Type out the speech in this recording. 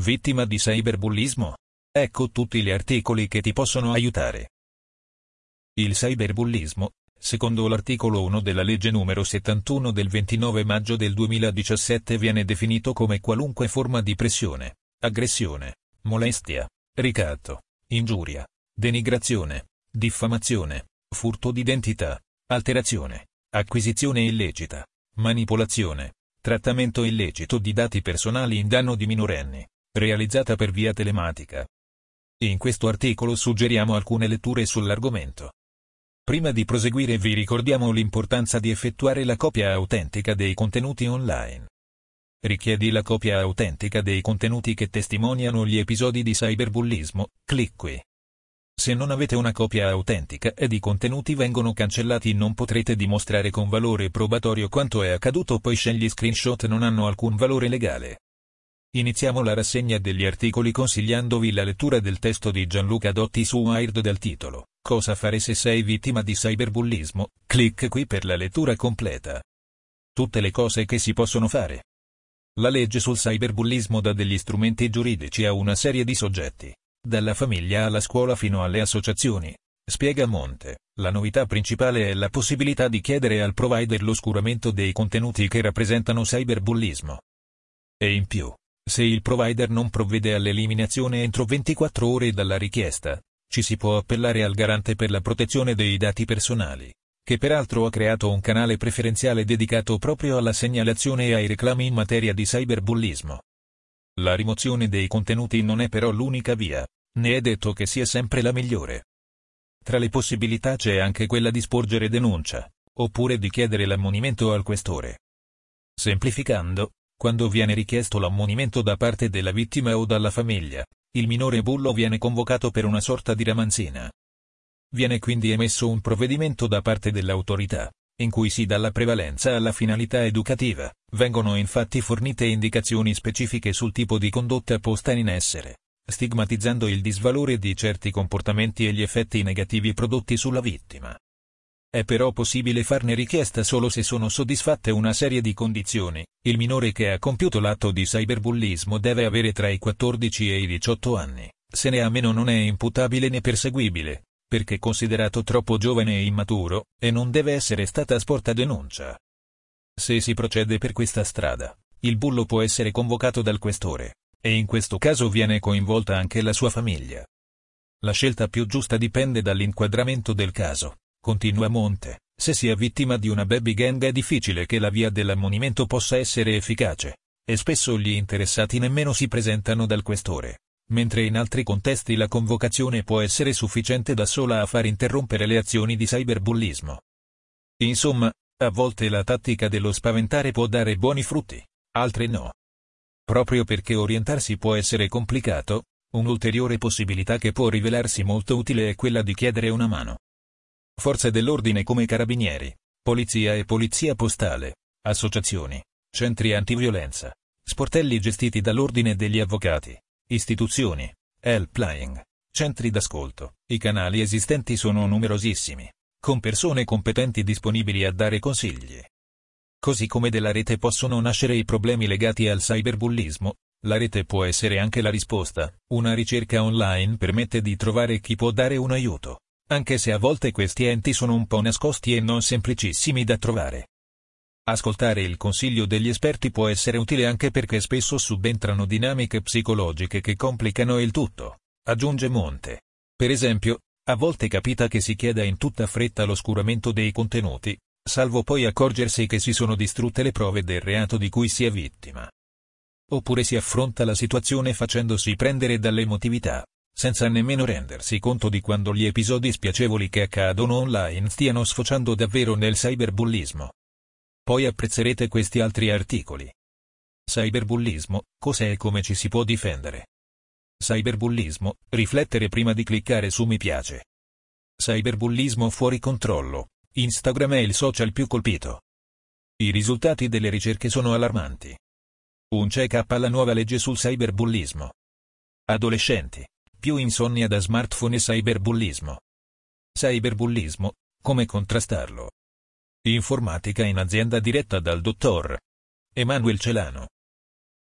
Vittima di cyberbullismo? Ecco tutti gli articoli che ti possono aiutare. Il cyberbullismo, secondo l'articolo 1 della legge numero 71 del 29 maggio del 2017 viene definito come qualunque forma di pressione, aggressione, molestia, ricatto, ingiuria, denigrazione, diffamazione, furto d'identità, alterazione, acquisizione illecita, manipolazione, trattamento illecito di dati personali in danno di minorenni, realizzata per via telematica. In questo articolo suggeriamo alcune letture sull'argomento. Prima di proseguire vi ricordiamo l'importanza di effettuare la copia autentica dei contenuti online. Richiedi la copia autentica dei contenuti che testimoniano gli episodi di cyberbullismo, clic qui. Se non avete una copia autentica ed i contenuti vengono cancellati non potrete dimostrare con valore probatorio quanto è accaduto poiché gli screenshot non hanno alcun valore legale. Iniziamo la rassegna degli articoli consigliandovi la lettura del testo di Gianluca Dotti su Wired dal titolo Cosa fare se sei vittima di cyberbullismo? Clic qui per la lettura completa. Tutte le cose che si possono fare. La legge sul cyberbullismo dà degli strumenti giuridici a una serie di soggetti, dalla famiglia alla scuola fino alle associazioni. Spiega Monte, la novità principale è la possibilità di chiedere al provider l'oscuramento dei contenuti che rappresentano cyberbullismo. E in più, se il provider non provvede all'eliminazione entro 24 ore dalla richiesta, ci si può appellare al garante per la protezione dei dati personali, che peraltro ha creato un canale preferenziale dedicato proprio alla segnalazione e ai reclami in materia di cyberbullismo. La rimozione dei contenuti non è però l'unica via, né è detto che sia sempre la migliore. Tra le possibilità c'è anche quella di sporgere denuncia, oppure di chiedere l'ammonimento al questore. Semplificando, quando viene richiesto l'ammonimento da parte della vittima o dalla famiglia, il minore bullo viene convocato per una sorta di ramanzina. Viene quindi emesso un provvedimento da parte dell'autorità, in cui si dà la prevalenza alla finalità educativa, vengono infatti fornite indicazioni specifiche sul tipo di condotta posta in essere, stigmatizzando il disvalore di certi comportamenti e gli effetti negativi prodotti sulla vittima. È però possibile farne richiesta solo se sono soddisfatte una serie di condizioni. Il minore che ha compiuto l'atto di cyberbullismo deve avere tra i 14 e i 18 anni. Se ne ha meno non è imputabile né perseguibile, perché considerato troppo giovane e immaturo, e non deve essere stata sporta denuncia. Se si procede per questa strada, il bullo può essere convocato dal questore, e in questo caso viene coinvolta anche la sua famiglia. La scelta più giusta dipende dall'inquadramento del caso. Continua Monte, se si è vittima di una baby gang è difficile che la via dell'ammonimento possa essere efficace, e spesso gli interessati nemmeno si presentano dal questore, mentre in altri contesti la convocazione può essere sufficiente da sola a far interrompere le azioni di cyberbullismo. Insomma, a volte la tattica dello spaventare può dare buoni frutti, altre no. Proprio perché orientarsi può essere complicato, un'ulteriore possibilità che può rivelarsi molto utile è quella di chiedere una mano forze dell'ordine come carabinieri, polizia e polizia postale, associazioni, centri antiviolenza, sportelli gestiti dall'ordine degli avvocati, istituzioni, helpline, centri d'ascolto. I canali esistenti sono numerosissimi, con persone competenti disponibili a dare consigli. Così come della rete possono nascere i problemi legati al cyberbullismo, la rete può essere anche la risposta. Una ricerca online permette di trovare chi può dare un aiuto anche se a volte questi enti sono un po' nascosti e non semplicissimi da trovare. Ascoltare il consiglio degli esperti può essere utile anche perché spesso subentrano dinamiche psicologiche che complicano il tutto, aggiunge Monte. Per esempio, a volte capita che si chieda in tutta fretta l'oscuramento dei contenuti, salvo poi accorgersi che si sono distrutte le prove del reato di cui si è vittima. Oppure si affronta la situazione facendosi prendere dall'emotività, senza nemmeno rendersi conto di quando gli episodi spiacevoli che accadono online stiano sfociando davvero nel cyberbullismo. Poi apprezzerete questi altri articoli. Cyberbullismo, cos'è e come ci si può difendere? Cyberbullismo, riflettere prima di cliccare su mi piace. Cyberbullismo fuori controllo, Instagram è il social più colpito. I risultati delle ricerche sono allarmanti. Un check-up alla nuova legge sul cyberbullismo. Adolescenti più insonnia da smartphone e cyberbullismo. Cyberbullismo, come contrastarlo? Informatica in azienda diretta dal dottor Emanuel Celano.